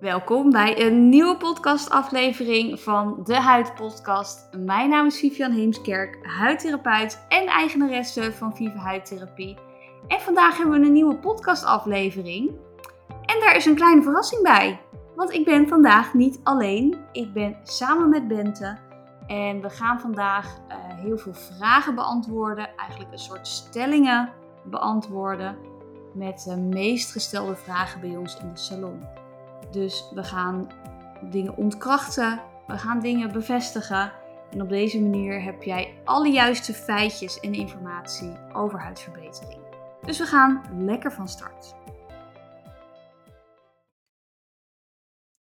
Welkom bij een nieuwe podcastaflevering van de Huidpodcast. Mijn naam is Vivian Heemskerk, huidtherapeut en eigenaresse van Viva Huidtherapie. En vandaag hebben we een nieuwe podcastaflevering. En daar is een kleine verrassing bij. Want ik ben vandaag niet alleen. Ik ben samen met Bente. En we gaan vandaag eh, heel veel vragen beantwoorden. Eigenlijk een soort stellingen beantwoorden. Met de meest gestelde vragen bij ons in de salon. Dus we gaan dingen ontkrachten. We gaan dingen bevestigen. En op deze manier heb jij alle juiste feitjes en informatie over huidverbetering. Dus we gaan lekker van start.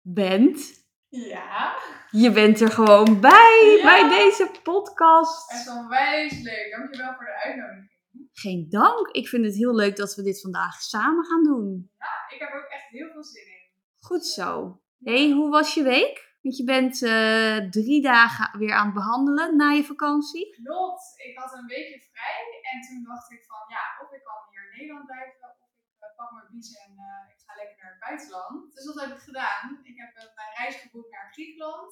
Bent, Ja, je bent er gewoon bij, Ja. bij deze podcast. echt onwijs leuk. Dankjewel voor de uitnodiging. Geen dank. Ik vind het heel leuk dat we dit vandaag samen gaan doen. Ik heb ook echt heel veel zin in. Goed zo. hey, hoe was je week? Want je bent eh, drie dagen weer aan het behandelen na je vakantie. Klopt, ik had een weekje vrij en toen dacht ik van ja, of ik kan hier in Nederland blijven of ik eh, pak mijn biezen en eh, ik ga lekker naar het buitenland. Dus dat heb ik gedaan. Ik heb mijn reis geboekt naar Griekenland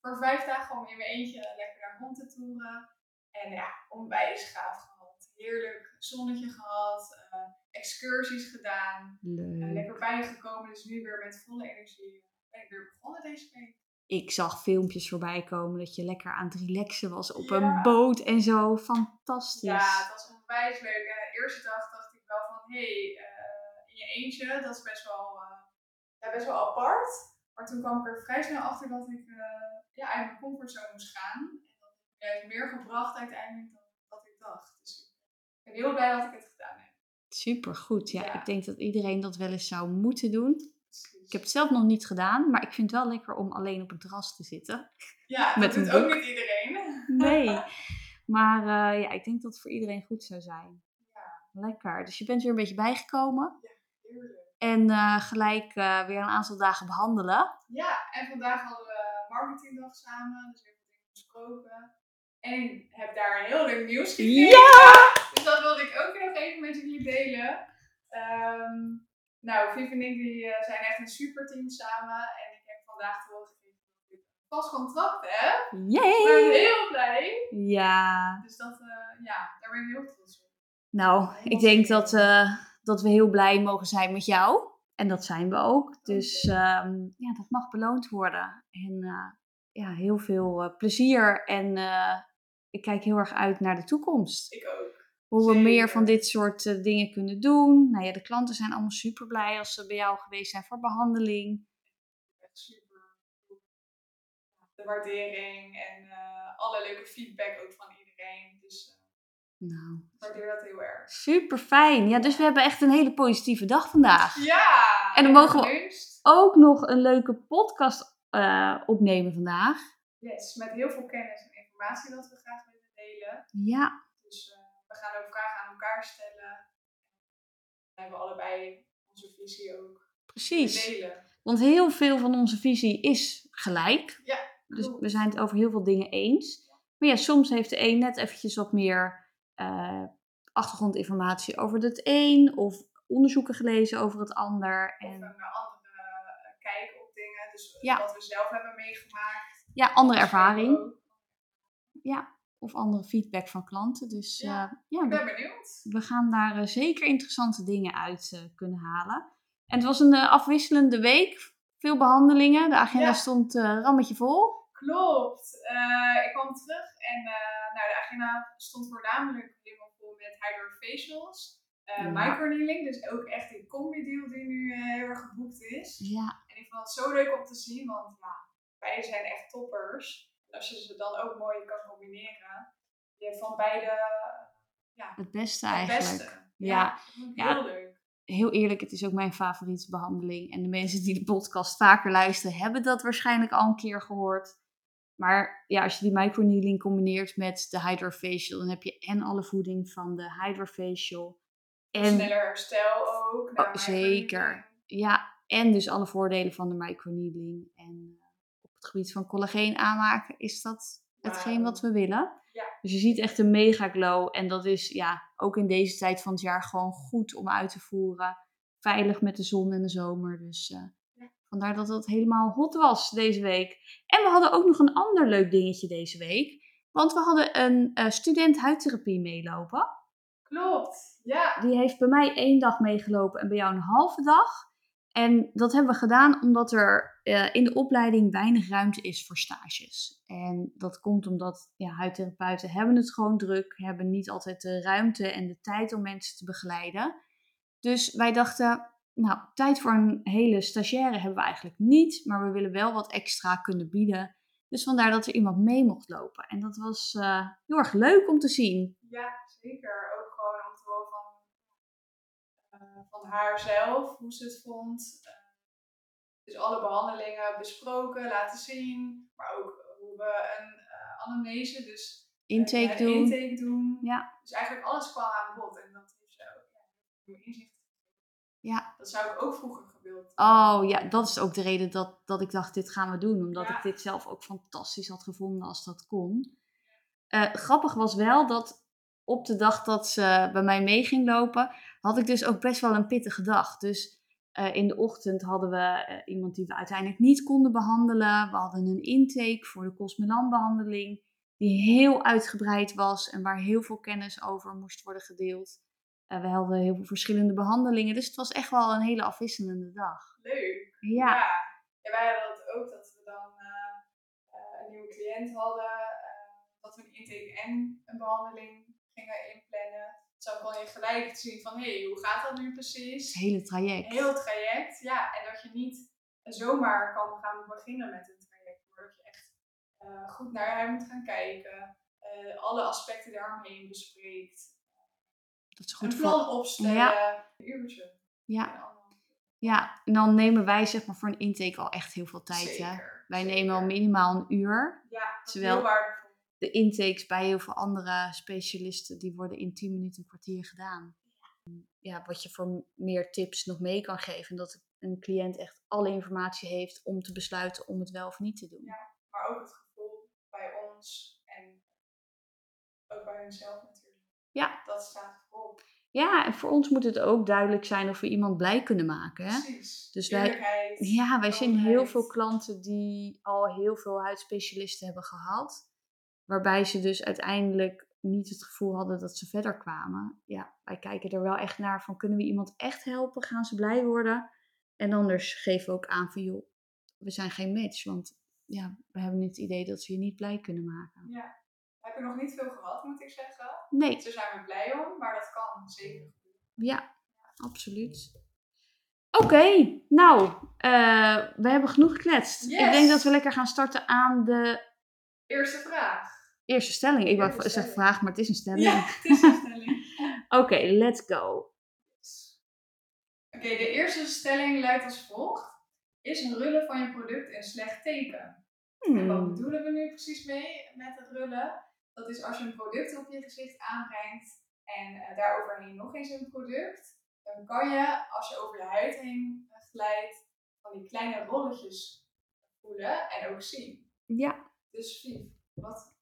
voor vijf dagen om in mijn eentje lekker daar rond te toeren. En ja, onwijs gaaf gehad. Heerlijk zonnetje gehad, eh, excursies gedaan. Eh, Leuk. lekker bijgekomen, dus nu weer met volle energie ben ik weer begonnen deze week. Ik zag filmpjes voorbij komen dat je lekker aan het relaxen was op Ja. een boot en zo. Fantastisch. Ja, het was onwijs leuk. En de eerste dag dacht ik wel van, hé, hey, eh, in je eentje, dat is best wel, eh, ja, best wel apart. Maar toen kwam ik er vrij snel achter dat ik ja, uit mijn comfortzone moest gaan. En dat heeft meer gebracht uiteindelijk dan dat ik dacht. Dus ik ben heel blij dat ik het gedaan heb. Super goed. Ja, Ja. ik denk dat iedereen dat wel eens zou moeten doen. Ik heb het zelf nog niet gedaan, maar ik vind het wel lekker om alleen op een terras te zitten. ja, met dat doet ook niet iedereen. Nee. Maar eh, ja, ik denk dat het voor iedereen goed zou zijn. Ja. Lekker. Dus je bent weer een beetje bijgekomen. Heerlijk. En eh, gelijk eh, weer een aantal dagen behandelen. Ja, en vandaag hadden we marketingdag samen, dus heel veel dingen besproken. En heb daar een heel leuk nieuws gekregen. Ja! Dus dat wilde ik ook nog even met jullie delen. Ehm, nou, Viv en ik die, eh, zijn echt een super team samen. En ik heb vandaag te horen gekregen dat ik vast contract heb. Ik ben Yay! heel blij. Ja. Dus dat, eh, ja, daar ben ik heel trots op. Nou, ik denk dat, eh, dat we heel blij mogen zijn met jou. En dat zijn we ook. Dus ehm, ja, dat mag beloond worden. En ja, heel veel plezier. En ik kijk heel erg uit naar de toekomst. Ik ook. Hoe we meer van dit soort eh, dingen kunnen doen. Nou ja, de klanten zijn allemaal super blij als ze bij jou geweest zijn voor behandeling. Echt super. De waardering en eh, alle leuke feedback ook van iedereen. Dus eh, Nou, ik waardeer dat heel erg. super fijn. Ja, dus we hebben echt een hele positieve dag vandaag. Ja! En dan mogen we-. Ook nog een leuke podcast opnemen vandaag. Yes, met heel veel kennis en informatie dat we graag willen delen. Ja, Dus eh, we gaan ook vragen aan elkaar stellen. We hebben allebei onze visie ook precies. delen. Want heel veel van onze visie is gelijk. Ja, Dus we zijn het over heel veel dingen eens. Maar ja, soms heeft de een net eventjes wat meer eh, achtergrondinformatie over het een. Of onderzoeken gelezen over het ander. Of een En andere kijk op dingen. Dus Ja. wat we zelf hebben meegemaakt. ja, andere ervaring. Ook. Of andere feedback van klanten. Dus Ja. ja, ja Ik we, ben benieuwd. we gaan daar eh, zeker interessante dingen uit eh, kunnen halen. En het was een eh, afwisselende week. Veel behandelingen. De agenda Ja. stond eh rammetje vol. Klopt. Eh, ik kwam terug en eh, nou, de agenda stond voornamelijk helemaal vol met hydrofacials. eh Ja. microneedling, dus ook echt die combi-deal die nu eh, heel erg geboekt is. Ja, En ik vond het zo leuk om te zien, want ja, beide zijn echt toppers. Als je ze dan ook mooi kan combineren, je hebt van beide het beste het eigenlijk. beste. Ja, ja. heel leuk. heel eerlijk, het is ook mijn favoriete behandeling. En de mensen die de podcast vaker luisteren, hebben dat waarschijnlijk al een keer gehoord. Maar ja, als je die microneedling combineert met de hydrofacial, dan heb je en alle voeding van de hydrofacial. En, Sneller herstel ook. Oh, zeker. ja, en dus alle voordelen van de microneedling. En het gebied van collageen aanmaken is dat hetgeen wat we willen. Ja. Dus je ziet echt een mega glow. En dat is ja, ook in deze tijd van het jaar gewoon goed om uit te voeren. Veilig met de zon en de zomer. Dus Ja. Vandaar dat het helemaal hot was deze week. En we hadden ook nog een ander leuk dingetje deze week. Want we hadden een uh, student huidtherapie meelopen. Klopt, ja. Die heeft bij mij één dag meegelopen en bij jou een halve dag. En dat hebben we gedaan omdat er uh, in de opleiding weinig ruimte is voor stages. En dat komt omdat ja, huidtherapeuten hebben het gewoon druk, hebben niet altijd de ruimte en de tijd om mensen te begeleiden. Dus wij dachten, nou, tijd voor een hele stagiaire hebben we eigenlijk niet, maar we willen wel wat extra kunnen bieden. Dus vandaar dat er iemand mee mocht lopen. En dat was uh, heel erg leuk om te zien. Ja, zeker. Van, uh, haar zelf, hoe ze het vond. Uh, dus alle behandelingen besproken, laten zien. Maar ook hoe we een anamnese, dus intake, doen. intake doen. Ja. Dus eigenlijk alles kwam aan bod. En dat ze ook ja, inzicht ja. Dat zou ik ook vroeger gewild Oh ja, dat is ook de reden dat, dat ik dacht, dit gaan we doen. Omdat ik dit zelf ook fantastisch had gevonden als dat kon. Uh, grappig was wel dat op de dag dat ze bij mij mee ging lopen, had ik dus ook best wel een pittige dag. Dus uh, in de ochtend hadden we uh, iemand die we uiteindelijk niet konden behandelen. We hadden een intake voor de Cosmelan-behandeling, die heel uitgebreid was en waar heel veel kennis over moest worden gedeeld. Uh, we hadden heel veel verschillende behandelingen. Dus het was echt wel een hele afwisselende dag. Leuk. Ja. ja. En wij hadden ook, dat we dan een nieuwe cliënt hadden. dat we een intake en een behandeling gingen inplannen. Zo kon je gelijk zien van, hé, hey, hoe gaat dat nu precies? Het hele traject. Een heel traject, ja. En dat je niet zomaar kan gaan beginnen met een traject. Maar dat je echt goed naar haar moet gaan kijken. alle aspecten daaromheen bespreekt. Dat is goed een plan voor... opstellen, Ja. een uurtje. Ja. ja, en dan nemen wij zeg maar voor een intake al echt heel veel tijd. Zeker, Hè? Wij zeker. nemen al minimaal een uur. Ja, dat is Terwijl-. De intakes bij heel veel andere specialisten, die worden in 10 minuten, een kwartier gedaan. Ja, wat je voor meer tips nog mee kan geven. Dat een cliënt echt alle informatie heeft om te besluiten om het wel of niet te doen. Ja. Maar ook het gevoel bij ons en ook bij hunzelf natuurlijk. Ja. Dat staat voorop. Ja, en voor ons moet het ook duidelijk zijn of we iemand blij kunnen maken. Hè? Precies. Dus wij- Ja, wij zien heel veel klanten die al heel veel huidspecialisten hebben gehad. Waarbij ze dus uiteindelijk niet het gevoel hadden dat ze verder kwamen. Ja, wij kijken er wel echt naar van kunnen we iemand echt helpen? Gaan ze blij worden? En anders geven we ook aan van joh, we zijn geen match. Want ja, we hebben het idee dat ze je niet blij kunnen maken. Ja. Heb ik nog niet veel gehad, moet ik zeggen. Nee, Daar zijn we blij om, maar dat kan zeker. ja, absoluut. Oké, nou, eh, we hebben genoeg gekletst. Yes. Ik denk dat we lekker gaan starten aan de Eerste vraag. Eerste stelling. Ik wou zeggen vraag, maar het is een stelling. Ja, het is een stelling. Oké, let's go. Oké, de eerste stelling luidt als volgt. Is een rullen van je product een slecht teken? En wat Hmm. bedoelen we nu precies mee met het rullen? Dat is als je een product op je gezicht aanbrengt en uh, daar overheen nog eens een product, dan kan je, als je over je huid heen glijdt, van die kleine rolletjes voelen en ook zien. Ja, Dus Vief, wat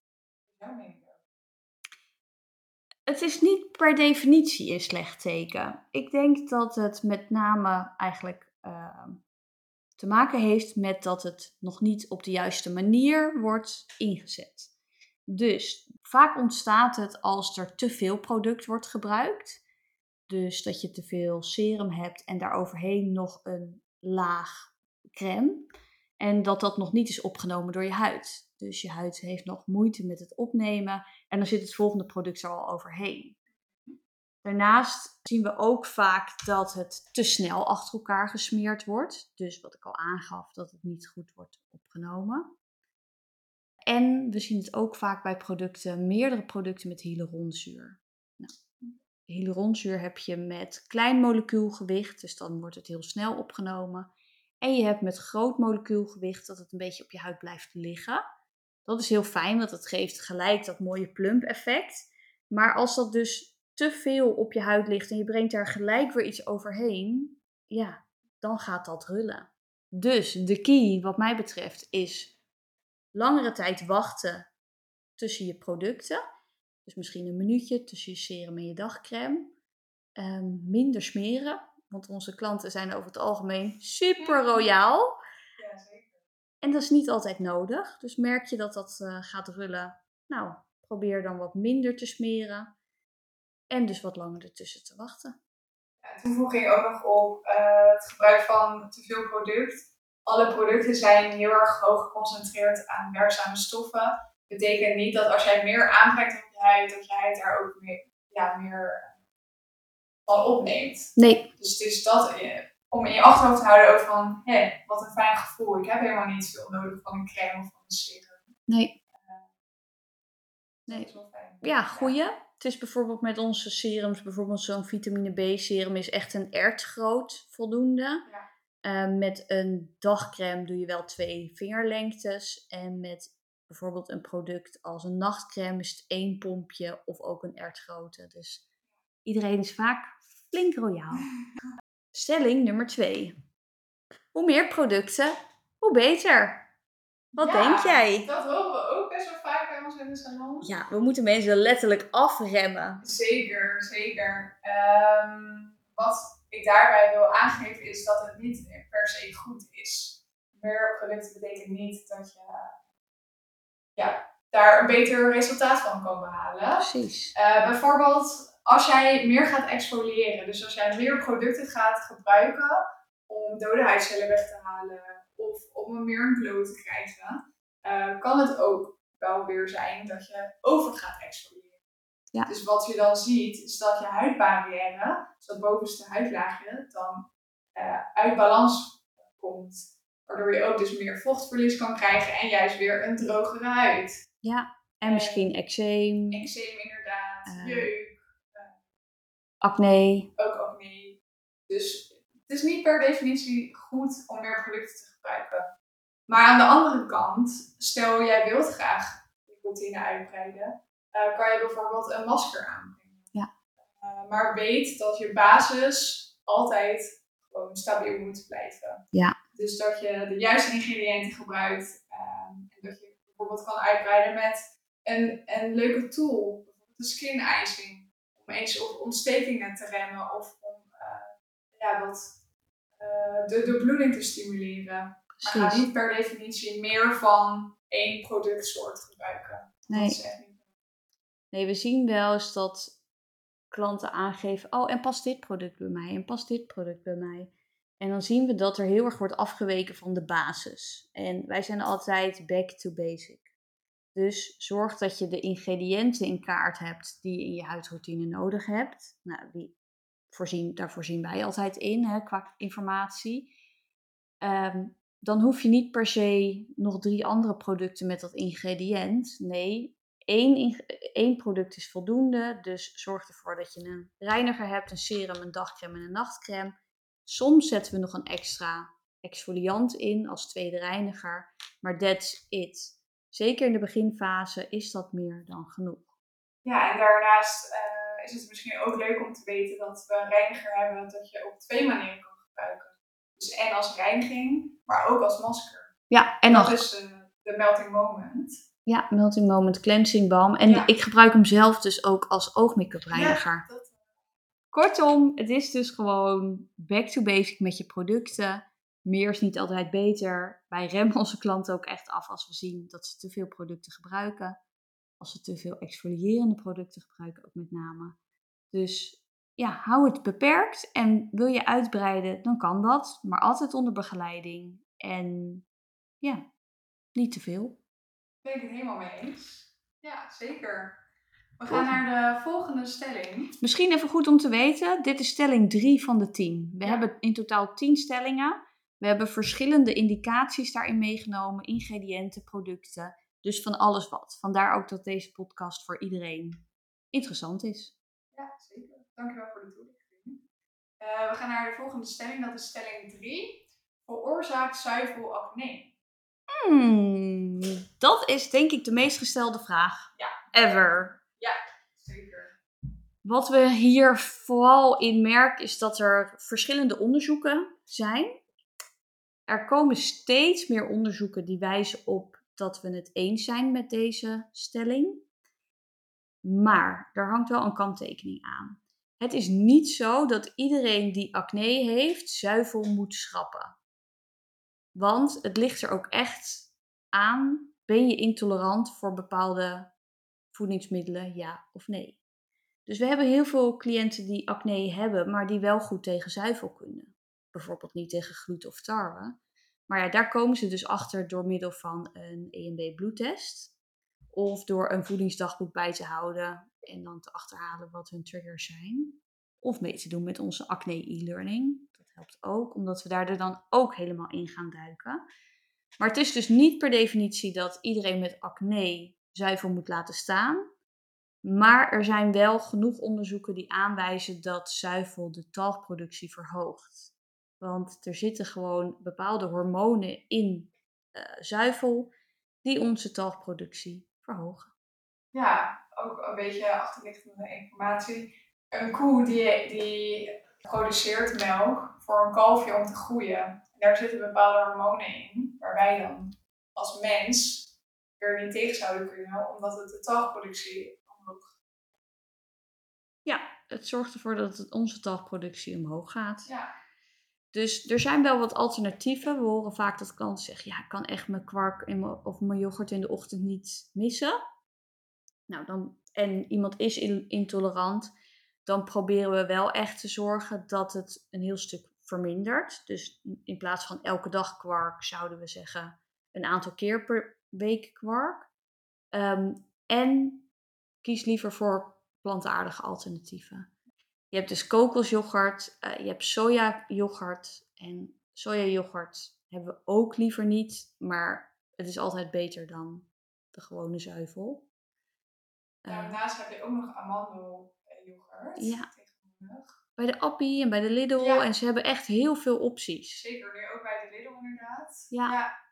het is niet per definitie een slecht teken. Ik denk dat het met name eigenlijk ehm, te maken heeft met dat het nog niet op de juiste manier wordt ingezet. Dus vaak ontstaat het als er te veel product wordt gebruikt. Dus dat je te veel serum hebt en daaroverheen nog een laag crème. En dat dat nog niet is opgenomen door je huid. Dus je huid heeft nog moeite met het opnemen. En dan zit het volgende product er al overheen. Daarnaast zien we ook vaak dat het te snel achter elkaar gesmeerd wordt. Dus wat ik al aangaf, dat het niet goed wordt opgenomen. En we zien het ook vaak bij producten, meerdere producten met hyaluronzuur. Nou, hyaluronzuur heb je met klein molecuulgewicht, dus dan wordt het heel snel opgenomen. En je hebt met groot molecuulgewicht dat het een beetje op je huid blijft liggen. Dat is heel fijn, want het geeft gelijk dat mooie plump effect. Maar als dat dus te veel op je huid ligt en je brengt daar gelijk weer iets overheen, ja, dan gaat dat rullen. Dus de key, wat mij betreft, is langere tijd wachten tussen je producten. Dus misschien een minuutje tussen je serum en je dagcrème. Ehm, minder smeren, want onze klanten zijn over het algemeen super royaal. En dat is niet altijd nodig. Dus merk je dat dat eh, gaat rullen. Nou, probeer dan wat minder te smeren. En dus wat langer ertussen te wachten. Ja, toen voeg ik ook nog op uh, het gebruik van te veel product. Alle producten zijn heel erg hoog geconcentreerd aan werkzame stoffen. Betekent niet dat als jij meer aantrekt op je huid, dat je huid daar ook meer, ja, meer van opneemt. Nee. Dus het is dat eh, om in je achterhoofd te houden ook van, hé, wat een fijn gevoel. Ik heb helemaal niet veel nodig van een crème of van een serum. Nee. Dat is wel fijn. Ja, goeie. Het is bijvoorbeeld met onze serums, bijvoorbeeld zo'n vitamine B serum is echt een erts groot voldoende. Ja. Eh, met een dagcrème doe je wel twee vingerlengtes. En met bijvoorbeeld een product als een nachtcrème is het één pompje of ook een ertgrootte. Dus iedereen is vaak flink royaal. Stelling nummer twee. Hoe meer producten, hoe beter. Wat Ja, denk jij? Dat horen we ook best wel vaak bij ons in de salon. Ja, we moeten mensen letterlijk afremmen. Zeker, zeker. Ehm, wat ik daarbij wil aangeven is dat het niet per se goed is. Meer producten betekent niet dat je ja, daar een beter resultaat van kan behalen. Precies. Eh, bijvoorbeeld als jij meer gaat exfoliëren, dus als jij meer producten gaat gebruiken om dode huidcellen weg te halen of om een meer een glow te krijgen, eh, kan het ook wel weer zijn dat je over gaat exfoliëren. Ja. Dus wat je dan ziet, is dat je huidbarrière, dus dat bovenste huidlaagje, dan eh, uit balans komt. Waardoor je ook dus meer vochtverlies kan krijgen en juist weer een drogere huid. En misschien eczeem, Eczeem inderdaad, Eh. jeuk, acne. ook acne. Dus het is niet per definitie goed om meer producten te gebruiken. Maar aan de andere kant, stel jij wilt graag je routine uitbreiden, eh, kan je bijvoorbeeld een masker aanbrengen. Ja. Eh, maar weet dat je basis altijd gewoon stabiel moet blijven. Ja. Dus dat je de juiste ingrediënten gebruikt ehm, en dat je bijvoorbeeld kan uitbreiden met een, een leuke tool, bijvoorbeeld de skin icing om eens op ontstekingen te remmen of om eh, ja, wat, eh, de, de bloeding te stimuleren. Maar ga Precies. niet per definitie meer van één productsoort gebruiken. Nee. Niet. nee, we zien wel eens dat klanten aangeven: Oh, en past dit product bij mij? En past dit product bij mij? En dan zien we dat er heel erg wordt afgeweken van de basis. En wij zijn altijd back to basic. Dus zorg dat je de ingrediënten in kaart hebt die je in je huidroutine nodig hebt. Nou, die voorzien, daar voorzien wij altijd in hè, qua informatie. Ehm, dan hoef je niet per se nog drie andere producten met dat ingrediënt. Nee, één, één product is voldoende. Dus zorg ervoor dat je een reiniger hebt, een serum, een dagcrème en een nachtcrème. Soms zetten we nog een extra exfoliant in als tweede reiniger. Maar that's it. Zeker in de beginfase is dat meer dan genoeg. Ja, en daarnaast eh, is het misschien ook leuk om te weten dat we een reiniger hebben dat je op twee manieren kan gebruiken. Dus en als reiniging, maar ook als masker. Ja, en dat nog is eh, de melting moment. ja, Melting Moment Cleansing Balm. En Ja. ik gebruik hem zelf dus ook als oogmake-up reiniger. Ja, dat, Kortom, het is dus gewoon back to basic met je producten. Meer is niet altijd beter. Wij remmen onze klanten ook echt af als we zien dat ze te veel producten gebruiken. Als ze te veel exfoliërende producten gebruiken, ook met name. Dus ja, hou het beperkt. En wil je uitbreiden, dan kan dat. Maar altijd onder begeleiding. En ja, niet te veel. ben ik het helemaal mee eens. Ja, zeker. We gaan naar de volgende stelling. Misschien even goed om te weten, dit is stelling 3 van de 10. We Ja. hebben in totaal 10 stellingen. We hebben verschillende indicaties daarin meegenomen, ingrediënten, producten. Dus van alles wat. Vandaar ook dat deze podcast voor iedereen interessant is. Ja, zeker. Dankjewel voor de toelichting. Eh, we gaan naar de volgende stelling. Dat is stelling 3. Veroorzaakt zuivel acne? Hmm, dat is denk ik de meest gestelde vraag Ja. ever. Zeker. Wat we hier vooral in merken is dat er verschillende onderzoeken zijn. Er komen steeds meer onderzoeken die wijzen op dat we het eens zijn met deze stelling. Maar er hangt wel een kanttekening aan. Het is niet zo dat iedereen die acne heeft zuivel moet schrappen. Want het ligt er ook echt aan, ben je intolerant voor bepaalde voedingsmiddelen, ja of nee? Dus we hebben heel veel cliënten die acne hebben, maar die wel goed tegen zuivel kunnen. Bijvoorbeeld niet tegen gluten of tarwe. Maar ja, daar komen ze dus achter door middel van een EMB bloedtest. Of door een voedingsdagboek bij te houden en dan te achterhalen wat hun triggers zijn. Of mee te doen met onze acne e-learning. Dat helpt ook, omdat we daar dan ook helemaal in gaan duiken. Maar het is dus niet per definitie dat iedereen met acne zuivel moet laten staan. Maar er zijn wel genoeg onderzoeken die aanwijzen dat zuivel de talgproductie verhoogt. Want er zitten gewoon bepaalde hormonen in uh, zuivel die onze talgproductie verhogen. Ja, ook een beetje achterliggende informatie. Een koe die, die produceert melk voor een kalfje om te groeien. En daar zitten bepaalde hormonen in, waar wij dan als mens er niet tegen zouden kunnen, omdat het de talgproductie omhoog Ja, het zorgt ervoor dat het onze talgproductie omhoog gaat. Ja. Dus er zijn wel wat alternatieven. We horen vaak dat klanten zeggen: ja, ik kan echt mijn kwark in mijn, of mijn yoghurt in de ochtend niet missen. Nou, dan, en iemand is intolerant, dan proberen we wel echt te zorgen dat het een heel stuk vermindert. Dus in plaats van elke dag kwark zouden we zeggen een aantal keer per week kwark. Ehm, en kies liever voor plantaardige alternatieven. Je hebt dus kokosjoghurt, uh, je hebt sojayoghurt. En sojayoghurt hebben we ook liever niet, maar het is altijd beter dan de gewone zuivel. Ehm, daarnaast heb je ook nog amandelyoghurt ja. tegenwoordig. Bij de Appie en bij de Lidl. En ze hebben echt heel veel opties. Zeker, ook bij de Lidl inderdaad. Ja. ja.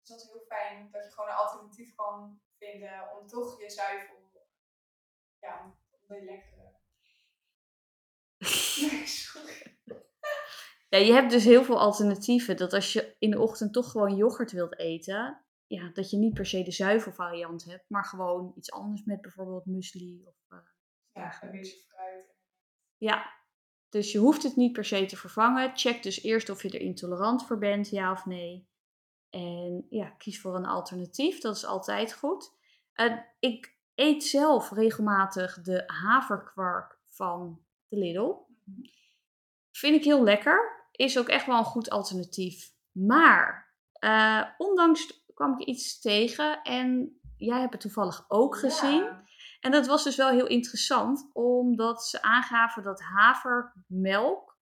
Dus dat is heel fijn dat je gewoon een alternatief kan vinden om toch je zuivel, ja, om lekkere sorry. Ja, je hebt dus heel veel alternatieven. Dat als je in de ochtend toch gewoon yoghurt wilt eten, ja, dat je niet per se de zuivelvariant hebt, maar gewoon iets anders met bijvoorbeeld muesli of. Uh, ja, beetje fruit. Ja, dus je hoeft het niet per se te vervangen. Check dus eerst of je er intolerant voor bent, ja of nee. En ja, kies voor een alternatief. Dat is altijd goed. Uh, ik eet zelf regelmatig de haverkwark van de Lidl. Vind ik heel lekker. Is ook echt wel een goed alternatief. Maar uh, ondanks kwam ik iets tegen en jij hebt het toevallig ook gezien. En dat was dus wel heel interessant, omdat ze aangaven dat havermelk,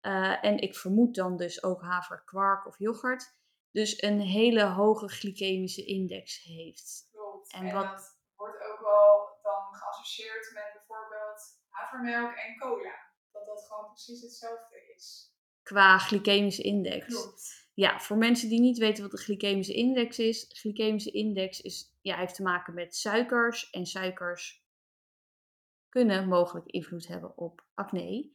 uh, en ik vermoed dan dus ook haverkwark of yoghurt, dus een hele hoge glycemische index heeft. Klopt. En, en wat... dat wordt ook wel dan geassocieerd met bijvoorbeeld havermelk en cola. Gewoon precies hetzelfde is. Qua glycemische index. Klopt. Ja, voor mensen die niet weten wat de glycemische index is. Glycemische index is, ja, heeft te maken met suikers. En suikers kunnen mogelijk invloed hebben op acne.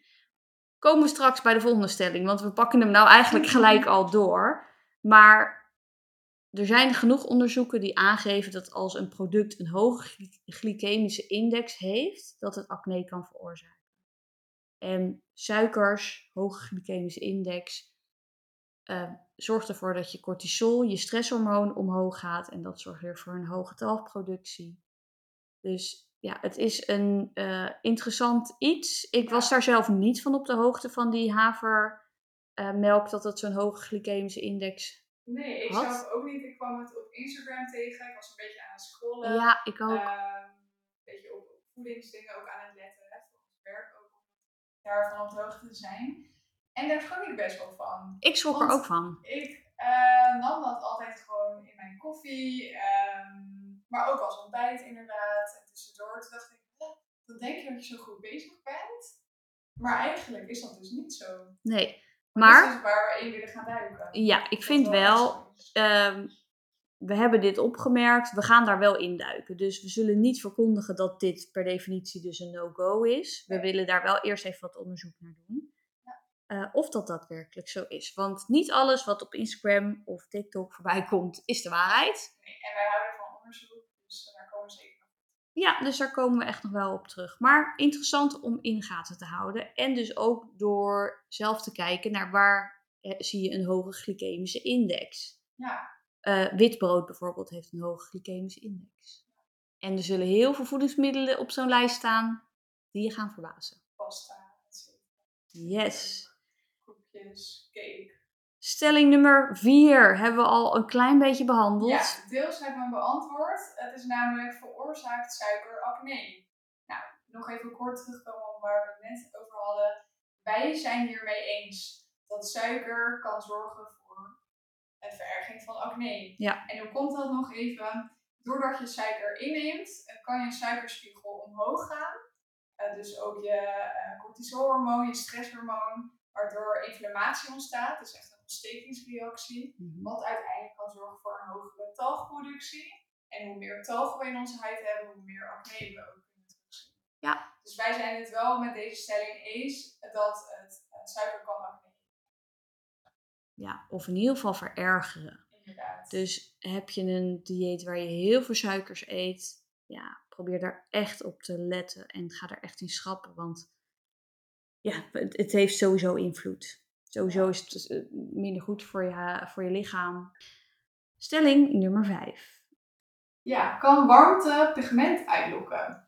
Komen we straks bij de volgende stelling, want we pakken hem nou eigenlijk gelijk al door. Maar er zijn genoeg onderzoeken die aangeven dat als een product een hoge glycemische index heeft, dat het acne kan veroorzaken. En suikers, hoge glycemische index, uh, zorgt ervoor dat je cortisol, je stresshormoon, omhoog gaat. En dat zorgt weer voor een hoge talgproductie. Dus ja, het is een uh, interessant iets. Ik was daar zelf niet van op de hoogte van die havermelk, uh, dat het zo'n hoge glycemische index Nee, ik zelf ook niet. Ik kwam het op Instagram tegen. Ik was een beetje aan het scrollen. Ja, ik ook. Uh, een beetje op voedingsdingen ook aan het letten. Hè, voor ons werk ook om daarvan op de hoogte te zijn. En daar schrok ik best wel van. Ik schrok er ook van. Ik uh, nam dat altijd gewoon in mijn koffie. Um, maar ook als ontbijt inderdaad. En tussendoor. Toen dacht ik, dan denk je dat je zo goed bezig bent. Maar eigenlijk is dat dus niet zo. Nee. Maar, dat is waar we in willen gaan duiken. Ja, ik vind wel, um, we hebben dit opgemerkt, we gaan daar wel in duiken. Dus we zullen niet verkondigen dat dit per definitie dus een no-go is. We willen daar wel eerst even wat onderzoek naar doen. Ja. Uh, of dat daadwerkelijk zo is. Want niet alles wat op Instagram of TikTok voorbij komt, is de waarheid. Nee, en wij houden van onderzoek, dus daar komen we zeker ja, dus daar komen we echt nog wel op terug. Maar interessant om in gaten te houden. En dus ook door zelf te kijken naar waar eh, zie je een hoge glycemische index. Ja. Uh, witbrood bijvoorbeeld heeft een hoge glycemische index. En er zullen heel veel voedingsmiddelen op zo'n lijst staan die je gaan verbazen. Pasta. Yes. Koekjes, cake. Stelling nummer 4 hebben we al een klein beetje behandeld. Ja, deels hebben we beantwoord. Het is namelijk veroorzaakt suiker acne. Nou, nog even kort terugkomen op waar we het net over hadden. Wij zijn hiermee eens dat suiker kan zorgen voor een vererging van acne. Ja. En hoe komt dat nog even? Doordat je suiker inneemt, eh, kan je suikerspiegel omhoog gaan. Uh, dus ook je uh, cortisolhormoon, je stresshormoon, waardoor inflammatie ontstaat. Dus echt een ontstekingsreactie. Mhm. Wat uiteindelijk kan zorgen voor een hogere talgproductie. En hoe meer talg we in onze huid hebben, hoe meer acne we ook kunnen terugzien. Ja. Dus wij zijn het wel met deze stelling eens dat het, het suiker kan acne. Ja, of in ieder geval verergeren. Inderdaad. Dus heb je een dieet waar je heel veel suikers eet, ja, probeer daar echt op te letten en ga er echt in schrappen. Want ja, het, het heeft sowieso invloed. Sowieso is het eh, minder goed voor je, voor je lichaam. Stelling nummer 5. Ja, kan warmte pigment uitlokken?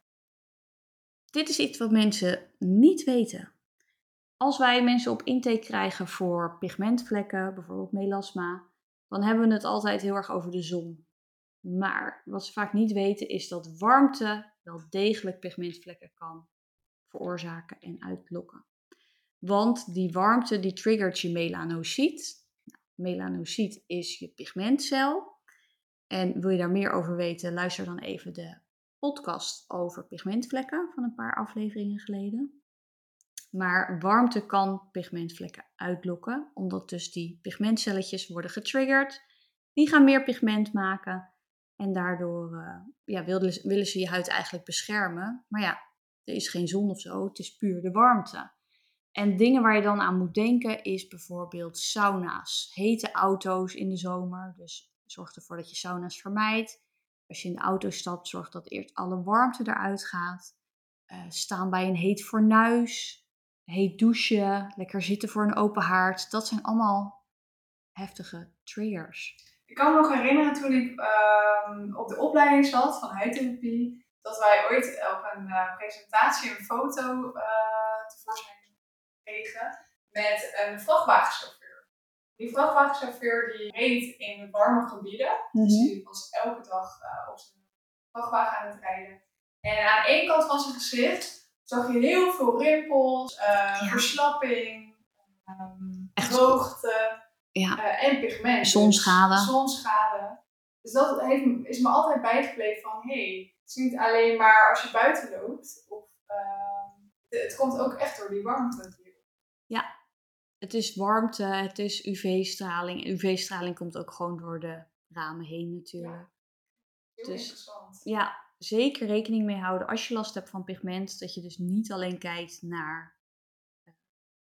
Dit is iets wat mensen niet weten. Als wij mensen op intake krijgen voor pigmentvlekken, bijvoorbeeld melasma, dan hebben we het altijd heel erg over de zon. Maar wat ze vaak niet weten is dat warmte wel degelijk pigmentvlekken kan veroorzaken en uitlokken. Want die warmte die triggert je melanocyt. Nou, melanocyt is je pigmentcel. En wil je daar meer over weten, luister dan even de podcast over pigmentvlekken van een paar afleveringen geleden. Maar warmte kan pigmentvlekken uitlokken, omdat dus die pigmentcelletjes worden getriggerd. Die gaan meer pigment maken en daardoor uh, ja, willen, willen ze je huid eigenlijk beschermen. Maar ja, er is geen zon of zo, het is puur de warmte. En dingen waar je dan aan moet denken is bijvoorbeeld sauna's, hete auto's in de zomer. Dus zorg ervoor dat je sauna's vermijdt. Als je in de auto stapt, zorg dat eerst alle warmte eruit gaat. Uh, staan bij een heet fornuis, heet douchen, lekker zitten voor een open haard. Dat zijn allemaal heftige triggers. Ik kan me nog herinneren toen ik uh, op de opleiding zat van huidtherapie, dat wij ooit op een uh, presentatie een foto uh, tevoorschijn kregen met een vrachtwagenchauffeur. Die vrachtwagenchauffeur die reed in warme gebieden, Mhm. dus die was elke dag op zijn vrachtwagen aan het rijden. En aan één kant van zijn gezicht zag je heel veel rimpels, uh, verslapping, um, droogte Ja. uh, en pigment. Zonschade. Dus zonschade. Dus dat heeft, is me altijd bijgebleven van, hé, hey, het is niet alleen maar als je buiten loopt. Of, uh, het komt ook echt door die warmte. Ja, het is warmte, het is UV-straling. UV-straling komt ook gewoon door de ramen heen natuurlijk. Ja. Heel Dus- interessant. Ja, zeker rekening mee houden als je last hebt van pigment. Dat je dus niet alleen kijkt naar eh,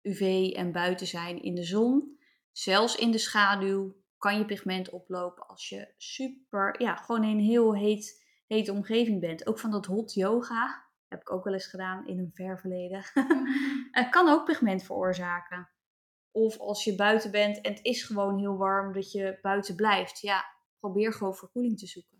UV en buiten zijn in de zon. Zelfs in de schaduw kan je pigment oplopen als je super, ja, gewoon in een heel heet, hete omgeving bent. Ook van dat hot yoga, heb ik ook wel eens gedaan in een ver verleden. Het kan ook pigment veroorzaken. Of als je buiten bent en het is gewoon heel warm dat je buiten blijft. Ja, probeer gewoon verkoeling te zoeken.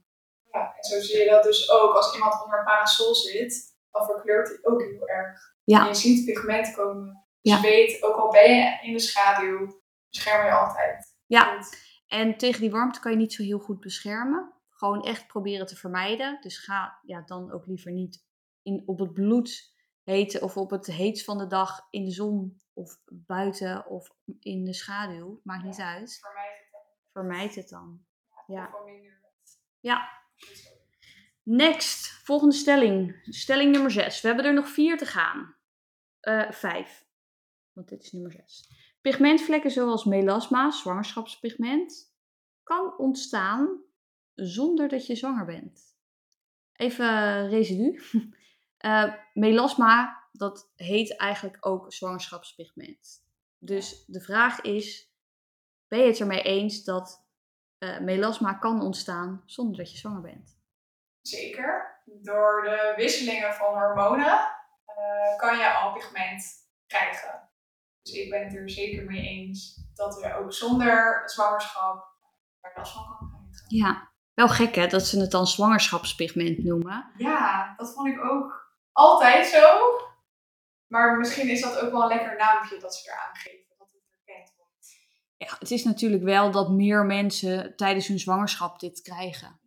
Ja, zo zie je dat dus ook als iemand onder een parasol zit, dan verkleurt hij ook heel erg. Ja. En je ziet pigment komen. Dus Ja. je weet, ook al ben je in de schaduw, bescherm je altijd. Ja. En tegen die warmte kan je niet zo heel goed beschermen. Gewoon echt proberen te vermijden. Dus ga ja, dan ook liever niet in, op het bloed heten of op het heetst van de dag in de zon of buiten of in de schaduw. Maakt niet uit. Vermijd het dan. Vermijd het dan. Ja. Minder. Ja. Next, volgende stelling. Stelling nummer 6. We hebben er nog vier te gaan. Eh vijf. Want dit is nummer 6. Pigmentvlekken zoals melasma, zwangerschapspigment, kan ontstaan zonder dat je zwanger bent. Even residu. Eh, melasma, dat heet eigenlijk ook zwangerschapspigment. Dus de vraag is, ben je het ermee eens dat eh, melasma kan ontstaan zonder dat je zwanger bent? Zeker. Door de wisselingen van hormonen uh, kan je al pigment krijgen. Dus ik ben het er zeker mee eens dat je ook zonder zwangerschap er last van kan krijgen. Ja, wel gek hè, dat ze het dan zwangerschapspigment noemen. Ja, dat vond ik ook altijd zo. Maar misschien is dat ook wel een lekker naampje dat ze eraan geven, dat het herkend wordt. Ja, het is natuurlijk wel dat meer mensen tijdens hun zwangerschap dit krijgen.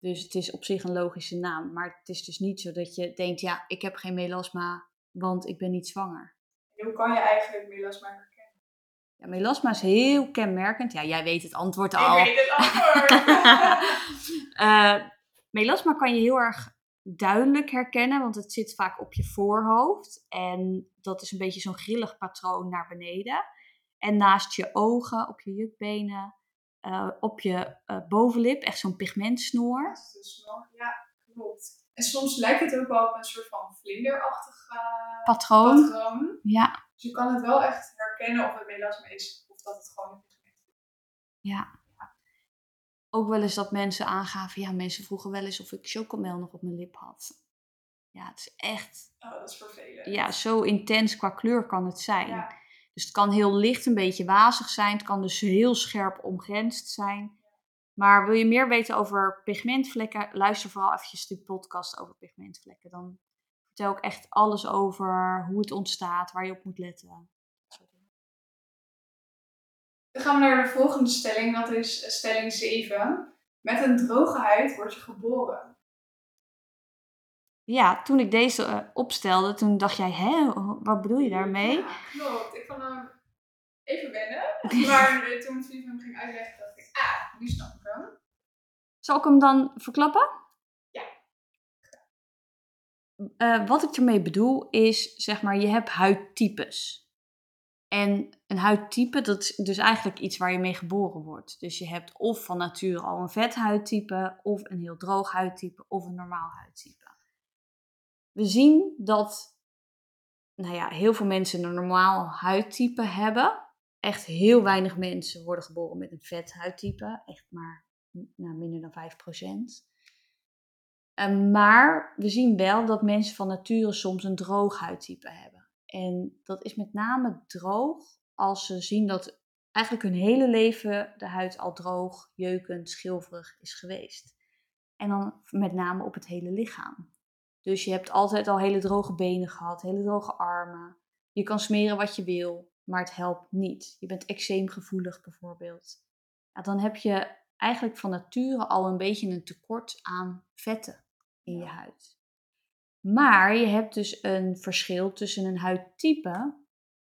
Dus het is op zich een logische naam. Maar het is dus niet zo dat je denkt, ja, ik heb geen melasma, want ik ben niet zwanger. En hoe kan je eigenlijk melasma herkennen? Ja, melasma is heel kenmerkend. Ja, jij weet het antwoord al. Ik weet het antwoord. Eh, melasma kan je heel erg duidelijk herkennen, want het zit vaak op je voorhoofd. En dat is een beetje zo'n grillig patroon naar beneden. En naast je ogen, op je jukbenen, eh, op je eh, bovenlip, echt zo'n pigmentsnoer. Is dus nog, ja, klopt. En soms lijkt het ook wel op een soort van vlinderachtig eh, Patroon. patroon. Ja, Dus je kan het wel echt herkennen of het melasma is of dat het gewoon een pigment is. ja. Ook wel eens dat mensen aangaven, ja, mensen vroegen wel eens of ik chocomel nog op mijn lip had. Ja, het is echt, Oh, dat is vervelend. ja, zo intens qua kleur kan het zijn. Ja. Dus het kan heel licht een beetje wazig zijn. Het kan dus heel scherp omgrensd zijn. Maar wil je meer weten over pigmentvlekken? Luister vooral eventjes de podcast over pigmentvlekken. Dan vertel ik echt alles over hoe het ontstaat, waar je op moet letten. Dan gaan we naar de volgende stelling, dat is stelling 7. Met een droge huid word je geboren. Ja, toen ik deze eh, opstelde, toen dacht jij, hè, wat bedoel je daarmee? Ja, klopt. Ik vond hem even wennen. Maar eh, toen Vivi hem ging uitleggen, dacht ik, ah, nu snap ik hem. Zal ik hem dan verklappen? Ja. Eh, wat ik ermee bedoel is, zeg maar, je hebt huidtypes. En een huidtype, dat is dus eigenlijk iets waar je mee geboren wordt. Dus je hebt of van nature al een vet huidtype, of een heel droog huidtype, of een normaal huidtype. We zien dat nou ja, heel veel mensen een normaal huidtype hebben. Echt heel weinig mensen worden geboren met een vet huidtype. Echt maar nou, minder dan 5%. Uh, maar we zien wel dat mensen van nature soms een droog huidtype hebben. En dat is met name droog als ze zien dat eigenlijk hun hele leven de huid al droog, jeukend, schilverig is geweest. En dan met name op het hele lichaam. Dus je hebt altijd al hele droge benen gehad, hele droge armen. Je kan smeren wat je wil, maar het helpt niet. Je bent eczeemgevoelig bijvoorbeeld. Ja, dan heb je eigenlijk van nature al een beetje een tekort aan vetten in je huid. Maar je hebt dus een verschil tussen een huidtype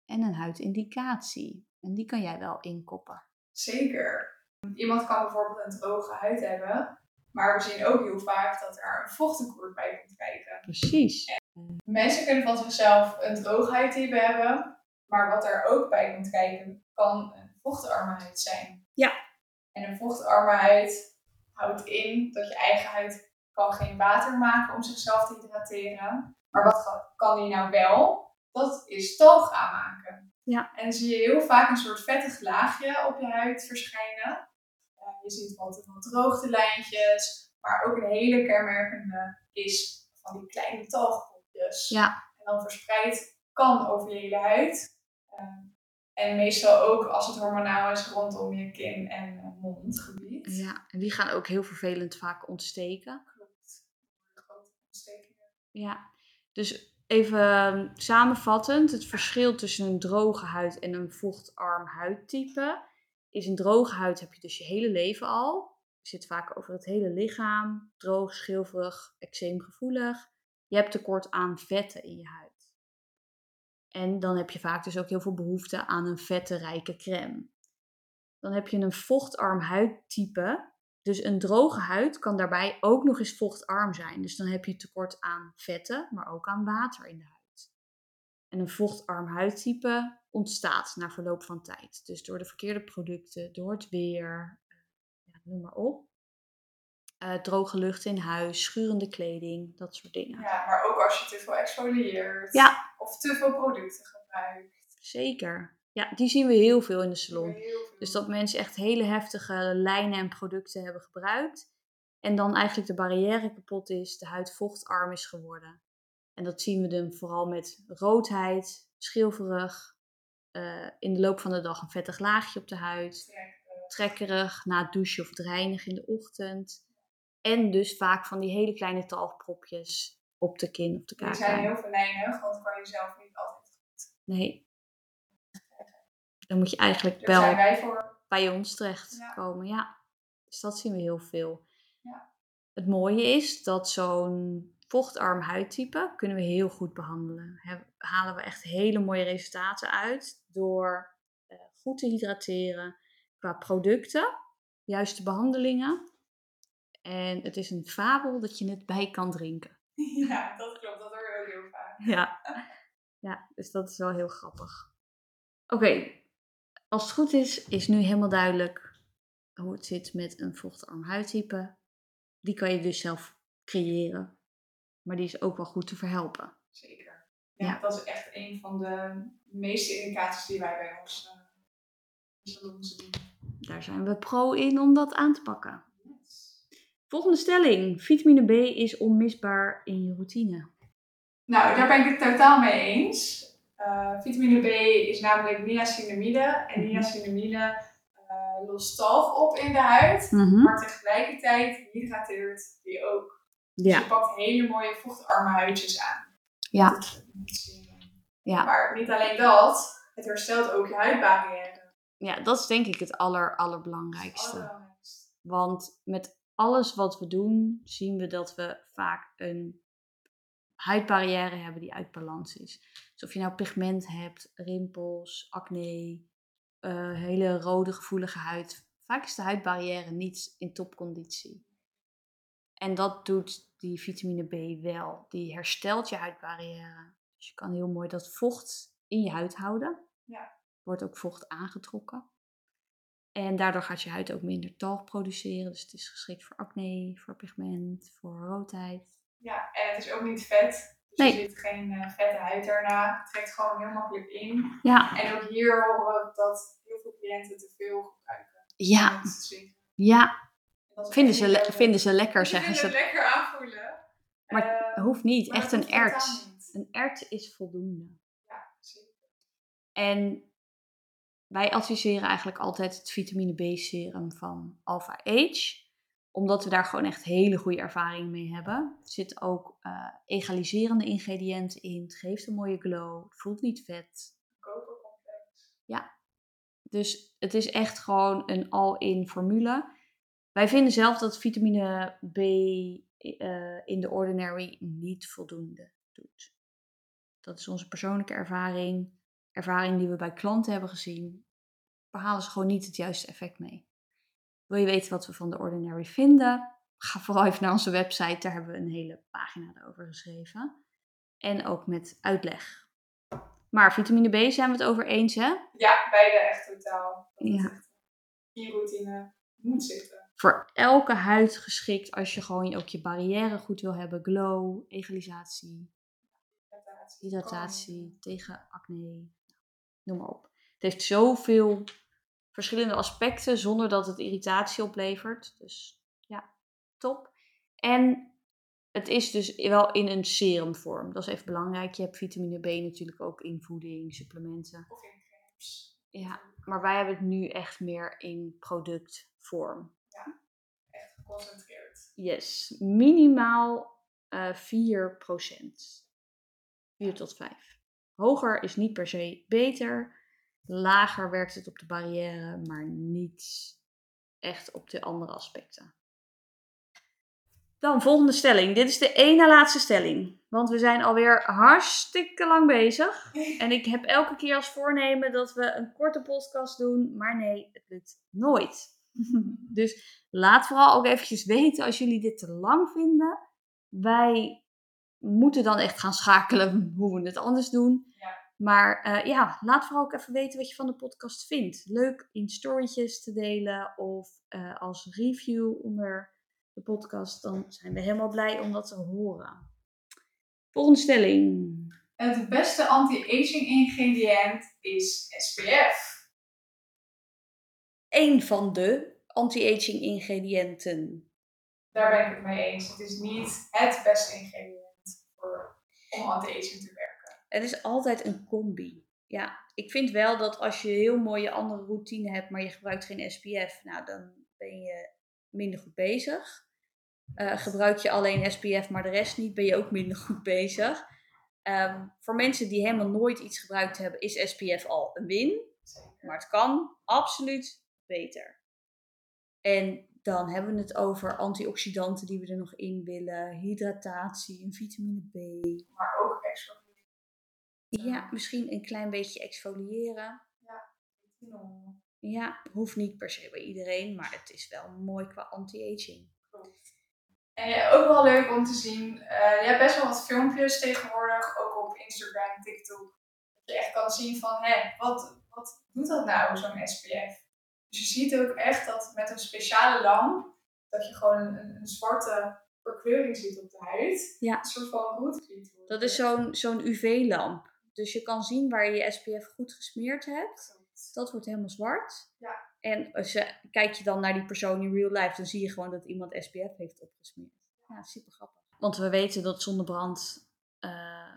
en een huidindicatie. En die kan jij wel inkoppen. Zeker. Iemand kan bijvoorbeeld een droge huid hebben, maar we zien ook heel vaak dat er een vochttekort bij komt kijken. Precies. Mensen kunnen van zichzelf een huidtype hebben, maar wat er ook bij komt kijken kan een vochtarme huid zijn. Ja. En een vochtarme huid houdt in dat je eigen huid kan geen water maken om zichzelf te hydrateren. Maar wat kan die nou wel? Dat is talg aanmaken. Ja. En dan zie je heel vaak een soort vettig laagje op je huid verschijnen. Uh, je ziet wat, wat droogtelijntjes, maar ook een hele kenmerkende is van die kleine talgkopjes. Ja. En dan verspreid kan over je hele huid. Uh, en meestal ook als het hormonaal is rondom je kin en uh, mondgebied. Ja, en die gaan ook heel vervelend vaak ontsteken. Klopt. Grote ontstekingen. Ja, dus even samenvattend, het verschil tussen een droge huid en een vochtarm huidtype is een droge huid heb je dus je hele leven al. Zit vaak over het hele lichaam, droog, schilverig, eczeemgevoelig. Je hebt tekort aan vetten in je huid. En dan heb je vaak dus ook heel veel behoefte aan een vettenrijke crème. Dan heb je een vochtarm huidtype. Dus een droge huid kan daarbij ook nog eens vochtarm zijn. Dus dan heb je tekort aan vetten, maar ook aan water in de huid. En een vochtarm huidtype ontstaat na verloop van tijd. Dus door de verkeerde producten, door het weer, noem maar op. Uh, droge lucht in huis, schurende kleding, dat soort dingen. Ja, maar ook als je te veel exfolieert. Ja. Of te veel producten gebruikt. Zeker. Ja, die zien we heel veel in de salon. Dus dat mensen echt hele heftige lijnen en producten hebben gebruikt. En dan eigenlijk de barrière kapot is, de huid vochtarm is geworden. En dat zien we dan vooral met roodheid, schilverig, eh, in de loop van de dag een vettig laagje op de huid. Trek, Trekkerig na het douchen of het reinigen in de ochtend. En dus vaak van die hele kleine talgpropjes op de kin of de Die zijn heel venijnig, want kan je zelf niet altijd. Nee. Dan moet je eigenlijk Daar zijn wel wij voor. bij ons terecht Ja. komen. Ja. Dus dat zien we heel veel. Ja. Het mooie is dat zo'n vochtarm huidtype kunnen we heel goed behandelen. He- halen we echt hele mooie resultaten uit door eh, goed te hydrateren qua producten, juiste behandelingen. En het is een fabel dat je het bij kan drinken. Ja, dat klopt. Dat hoor je ook heel vaak. Ja, ja dus dat is wel heel grappig. Oké, als het goed is, is nu helemaal duidelijk hoe het zit met een vochtarm huidtype. Die kan je dus zelf creëren, maar die is ook wel goed te verhelpen. Zeker. Ja, Ja. dat is echt een van de meeste indicaties die wij bij ons eh, in salon zien. Daar zijn we pro in om dat aan te pakken. Volgende stelling: vitamine B is onmisbaar in je routine. Nou, daar ben ik het totaal mee eens. Eh, vitamine B is namelijk niacinamide. En Mhm. niacinamide eh lost talg op in de huid. Maar tegelijkertijd hydrateert die ook. Dus Ja, je pakt hele mooie vochtarme huidjes aan. Ja. Dat Ja. Maar niet alleen dat, het herstelt ook je huidbarrière. Ja, dat is denk ik het aller, allerbelangrijkste. Want met alles wat we doen, zien we dat we vaak een huidbarrière hebben die uit balans is. Dus of je nou pigment hebt, rimpels, acne, eh, hele rode gevoelige huid. Vaak is de huidbarrière niet in topconditie. En dat doet die vitamine B wel. Die herstelt je huidbarrière. Dus je kan heel mooi dat vocht in je huid houden. Ja. Wordt ook vocht aangetrokken. En daardoor gaat je huid ook minder talg produceren. Dus het is geschikt voor acne, voor pigment, voor roodheid. Ja, en het is ook niet vet. Dus Nee. er zit geen eh, vette huid daarna. Het trekt gewoon heel makkelijk in. Ja, En ook hier horen we dat heel veel cliënten te veel gebruiken. ja, ja. Vinden ze, le- vinden ze lekker, Ze zeggen vinden ze. lekker aanvoelen. Maar Eh, hoeft niet. Echt een hoeft totaal ert. niet. Een ert is voldoende. Ja, zeker. En wij adviseren eigenlijk altijd het vitamine B serum van Alpha Age. Omdat we daar gewoon echt hele goede ervaring mee hebben. Er zitten ook eh, egaliserende ingrediënten in. Het geeft een mooie glow. Het voelt niet vet. Kopercomplex. Dus het is echt gewoon een all-in formule. Wij vinden zelf dat vitamine B eh, in de ordinary niet voldoende doet. Dat is onze persoonlijke ervaring. Ervaring die we bij klanten hebben gezien. Behalen ze gewoon niet het juiste effect mee. Wil je weten wat we van de ordinary vinden? Ga vooral even naar onze website. Daar hebben we een hele pagina over geschreven. En ook met uitleg. Maar vitamine B zijn we het over eens, hè? Ja, beide echt totaal. Ja. je routine moet zitten. voor elke huid geschikt als je gewoon ook je barrière goed wil hebben. Glow, egalisatie, Hydratatie. hydratatie, tegen acne, noem maar op. Het heeft zoveel verschillende aspecten zonder dat het irritatie oplevert. Dus ja, top. En het is dus wel in een serumvorm. Dat is even belangrijk. Je hebt vitamine B natuurlijk ook in voeding, supplementen. Of in. Ja, maar wij hebben het nu echt meer in productvorm. Echt geconcentreerd. Yes, minimaal eh 4%. 4 tot 5. Hoger is niet per se beter. Lager werkt het op de barrière, maar niet echt op de andere aspecten. Dan volgende stelling. Dit is de ene laatste stelling. Want we zijn alweer hartstikke lang bezig. En ik heb elke keer als voornemen dat we een korte podcast doen. Maar nee, het lukt nooit. Dus laat vooral ook eventjes weten als jullie dit te lang vinden. Wij moeten dan echt gaan schakelen hoe we het anders doen. Ja. Maar eh, ja, laat vooral ook even weten wat je van de podcast vindt. Leuk in storytjes te delen of eh, als review onder de podcast. Dan zijn we helemaal blij om dat te horen. Volgende stelling. Het beste anti-aging ingrediënt is SPF. Eén van de anti-aging ingrediënten. Daar ben ik het mee eens. Het is niet het beste ingrediënt voor, om anti-aging te werken. Het is altijd een combi. Ja, ik vind wel dat als je heel mooie andere routine hebt, maar je gebruikt geen SPF, nou dan ben je minder goed bezig. Uh, gebruik je alleen SPF, maar de rest niet, ben je ook minder goed bezig. Um, voor mensen die helemaal nooit iets gebruikt hebben, is SPF al een win. Maar het kan absoluut beter. En dan hebben we het over antioxidanten die we er nog in willen, hydratatie, en vitamine B. Maar ook exfoliëren. Ja, misschien een klein beetje exfoliëren. Ja, ja, hoeft niet per se bij iedereen, maar het is wel mooi qua anti-aging. En ja, ook wel leuk om te zien, uh, je hebt best wel wat filmpjes tegenwoordig, ook op Instagram, TikTok. Dat je echt kan zien van, hé, wat, wat doet dat nou, zo'n SPF? Dus je ziet ook echt dat met een speciale lamp, dat je gewoon een, een zwarte verkleuring ziet op de huid. Ja. Een soort van roetgriet. Dat is zo'n zo'n UV-lamp. Dus je kan zien waar je je SPF goed gesmeerd hebt. Dat wordt helemaal zwart. Ja. En als je, kijk je dan naar die persoon in real life, dan zie je gewoon dat iemand SPF heeft opgesmeerd. Ja, super grappig. Want we weten dat zonnebrand uh,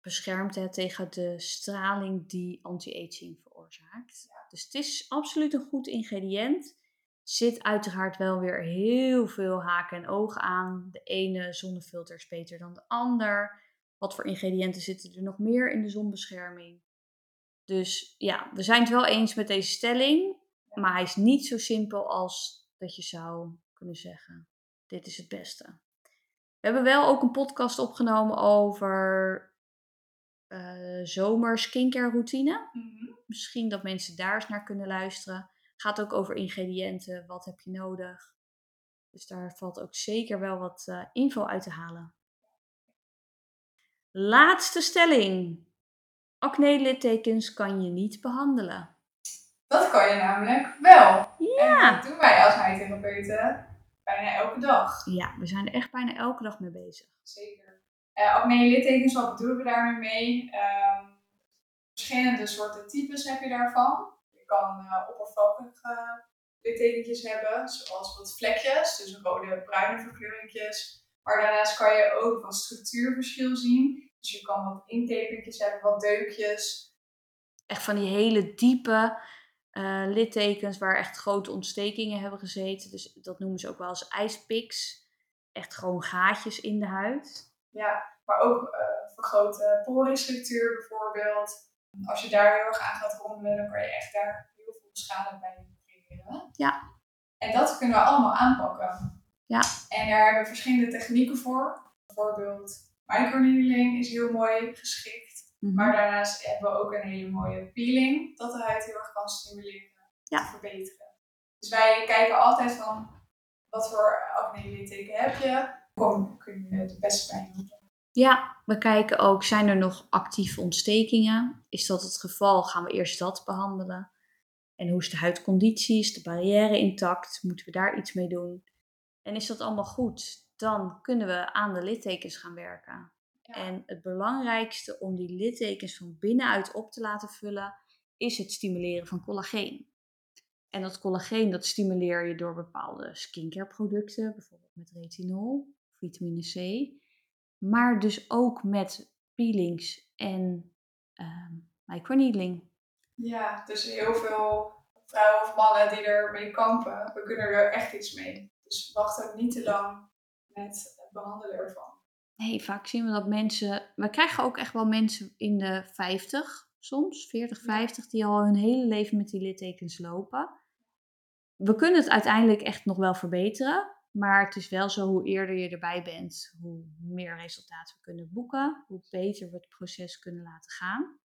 beschermt hè, tegen de straling die anti-aging veroorzaakt. Dus het is absoluut een goed ingrediënt. Zit uiteraard wel weer heel veel haken en ogen aan. De ene zonnefilter is beter dan de ander. Wat voor ingrediënten zitten er nog meer in de zonbescherming? Dus ja, we zijn het wel eens met deze stelling. Maar hij is niet zo simpel als dat je zou kunnen zeggen: dit is het beste. We hebben wel ook een podcast opgenomen over uh, zomer skincare routine. Mhm. Misschien dat mensen daar eens naar kunnen luisteren. Gaat ook over ingrediënten. Wat heb je nodig? Dus daar valt ook zeker wel wat uh, info uit te halen. Laatste stelling. Acne-littekens kan je niet behandelen. Dat kan je namelijk wel. Ja. En dat doen wij als huidtherapeuten bijna elke dag. Ja, we zijn er echt bijna elke dag mee bezig. Zeker. Uh, acne-littekens, wat bedoelen we daar nu mee? Um, verschillende soorten types heb je daarvan. Je kan uh, oppervlakkige littekentjes hebben, zoals wat vlekjes, dus rode, bruine verkleuringjes. Maar daarnaast kan je ook van structuurverschil zien. Dus je kan wat intekenkjes hebben, wat deukjes. Echt van die hele diepe uh, littekens waar echt grote ontstekingen hebben gezeten. Dus dat noemen ze ook wel als ijspiks. Echt gewoon gaatjes in de huid. Ja, maar ook uh, vergrote poriënstructuur bijvoorbeeld. Als je daar heel erg aan gaat rommelen, dan kan je echt daar heel veel schade bij creëren. Ja. En dat kunnen we allemaal aanpakken. Ja. En daar hebben we verschillende technieken voor. Bijvoorbeeld microneedling is heel mooi geschikt. Mhm. Maar daarnaast hebben we ook een hele mooie peeling, dat de huid heel erg kan stimuleren Ja. en verbeteren. Dus wij kijken altijd van wat voor acne-litteken heb je, hoe kun je het beste bij doen. Ja, we kijken ook, zijn er nog actieve ontstekingen? Is dat het geval? Gaan we eerst dat behandelen? En hoe is de huidconditie? Is de barrière intact? Moeten we daar iets mee doen? En is dat allemaal goed? Dan kunnen we aan de littekens gaan werken. Ja. En het belangrijkste om die littekens van binnenuit op te laten vullen, is het stimuleren van collageen. En dat collageen dat stimuleer je door bepaalde skincare producten, bijvoorbeeld met retinol, vitamine C. Maar dus ook met peelings en ehm microneedling. Ja, dus heel veel vrouwen of mannen die ermee kampen, we kunnen er echt iets mee. Dus wacht ook niet te lang met het behandelen ervan. Nee, vaak zien we dat mensen. We krijgen ook echt wel mensen in de 50, soms 40, 50, die al hun hele leven met die littekens lopen. We kunnen het uiteindelijk echt nog wel verbeteren. Maar het is wel zo, hoe eerder je erbij bent, hoe meer resultaten we kunnen boeken. Hoe beter we het proces kunnen laten gaan.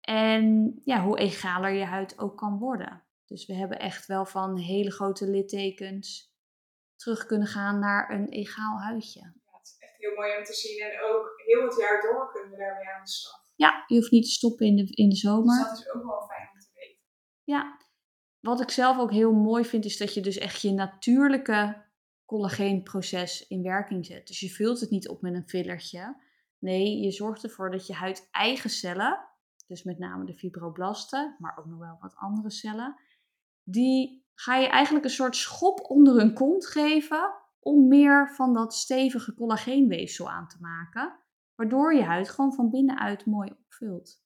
En ja, hoe egaler je huid ook kan worden. Dus we hebben echt wel van hele grote littekens terug kunnen gaan naar een egaal huidje. Ja, het is echt heel mooi om te zien en ook heel het jaar door kunnen we daarmee aan de slag. Ja, je hoeft niet te stoppen in de, in de zomer. Dus dat is ook wel fijn om te weten. Ja, wat ik zelf ook heel mooi vind, is dat je dus echt je natuurlijke collageenproces in werking zet. Dus je vult het niet op met een fillertje. Nee, je zorgt ervoor dat je huid eigen cellen, dus met name de fibroblasten, maar ook nog wel wat andere cellen, die ga je eigenlijk een soort schop onder hun kont geven om meer van dat stevige collageenweefsel aan te maken, waardoor je huid gewoon van binnenuit mooi opvult.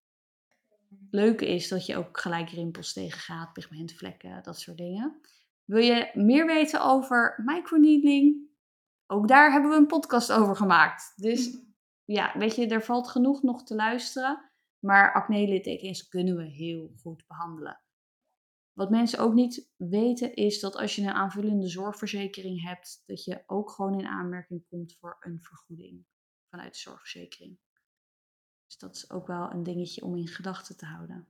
leuke is dat je ook gelijk rimpels tegengaat, pigmentvlekken, dat soort dingen. Wil je meer weten over microneedling? Ook daar hebben we een podcast over gemaakt. Dus ja, weet je, er valt genoeg nog te luisteren. Maar acne-littekens kunnen we heel goed behandelen. Wat mensen ook niet weten is dat als je een aanvullende zorgverzekering hebt, dat je ook gewoon in aanmerking komt voor een vergoeding vanuit de zorgverzekering. Dus dat is ook wel een dingetje om in gedachten te houden.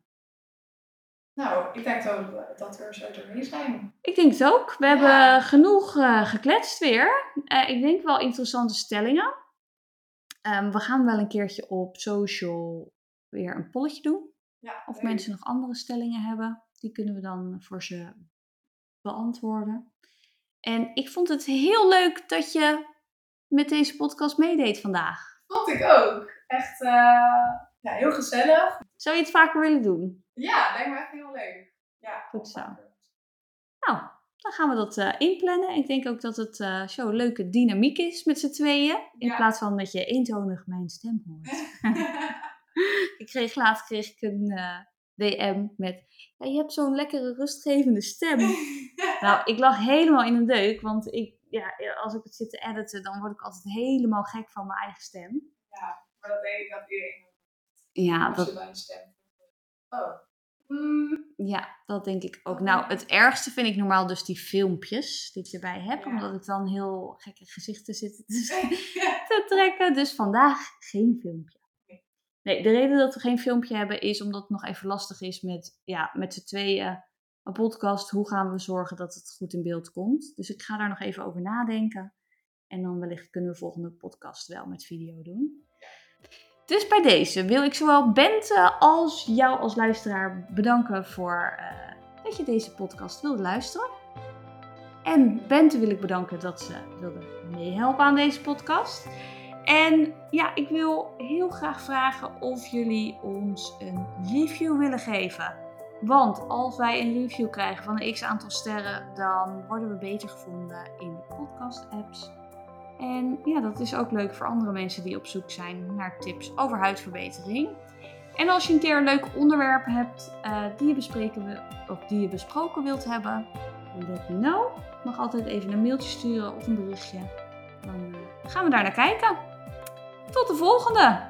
Nou, ik denk ook dat we er zo doorheen zijn. Ik denk het ook. We Ja. hebben genoeg eh, gekletst weer. Eh, ik denk wel interessante stellingen. Ehm, we gaan wel een keertje op social weer een polletje doen. Ja, Of mensen nog andere stellingen hebben. Die kunnen we dan voor ze beantwoorden. En ik vond het heel leuk dat je met deze podcast meedeed vandaag. Vond ik ook. Echt eh, ja, heel gezellig. Zou je het vaker willen doen? Ja, lijkt me echt heel leuk. Ja, Goed zo. Nou, dan gaan we dat eh, inplannen. Ik denk ook dat het eh, zo een leuke dynamiek is met z'n tweeën. In Ja. plaats van dat je eentonig mijn stem hoort. ik kreeg laatst kreeg ik een eh, DM met... Ja, je hebt zo'n lekkere rustgevende stem. nou, ik lag helemaal in een deuk. Want ik, ja, als ik het zit te editen, dan word ik altijd helemaal gek van mijn eigen stem. maar dat denk ik dat iedereen Ja, dat, je stem. Oh. Mm, Ja, dat denk ik ook. Nou, het ergste vind ik normaal dus die filmpjes die ik erbij heb. Ja. Omdat ik dan heel gekke gezichten zit te, te trekken. Dus vandaag geen filmpje. De reden dat we geen filmpje hebben is omdat het nog even lastig is met, ja, met z'n tweeën een podcast. Hoe gaan we zorgen dat het goed in beeld komt? Dus ik ga daar nog even over nadenken. En dan wellicht kunnen we volgende podcast wel met video doen. Dus bij deze wil ik zowel Bente als jou als luisteraar bedanken voor eh, dat je deze podcast wilde luisteren. En Bente wil ik bedanken dat ze wilde meehelpen aan deze podcast. En ja, ik wil heel graag vragen of jullie ons een review willen geven. Want als wij een review krijgen van een x aantal sterren, dan worden we beter gevonden in de podcast-apps. En ja, dat is ook leuk voor andere mensen die op zoek zijn naar tips over huidverbetering. En als je een keer een leuk onderwerp hebt eh, die, je bespreken wil, of die je besproken wilt hebben, let me know. Mag altijd even een mailtje sturen of een berichtje. Dan eh, gaan we daar naar kijken. Tot de volgende!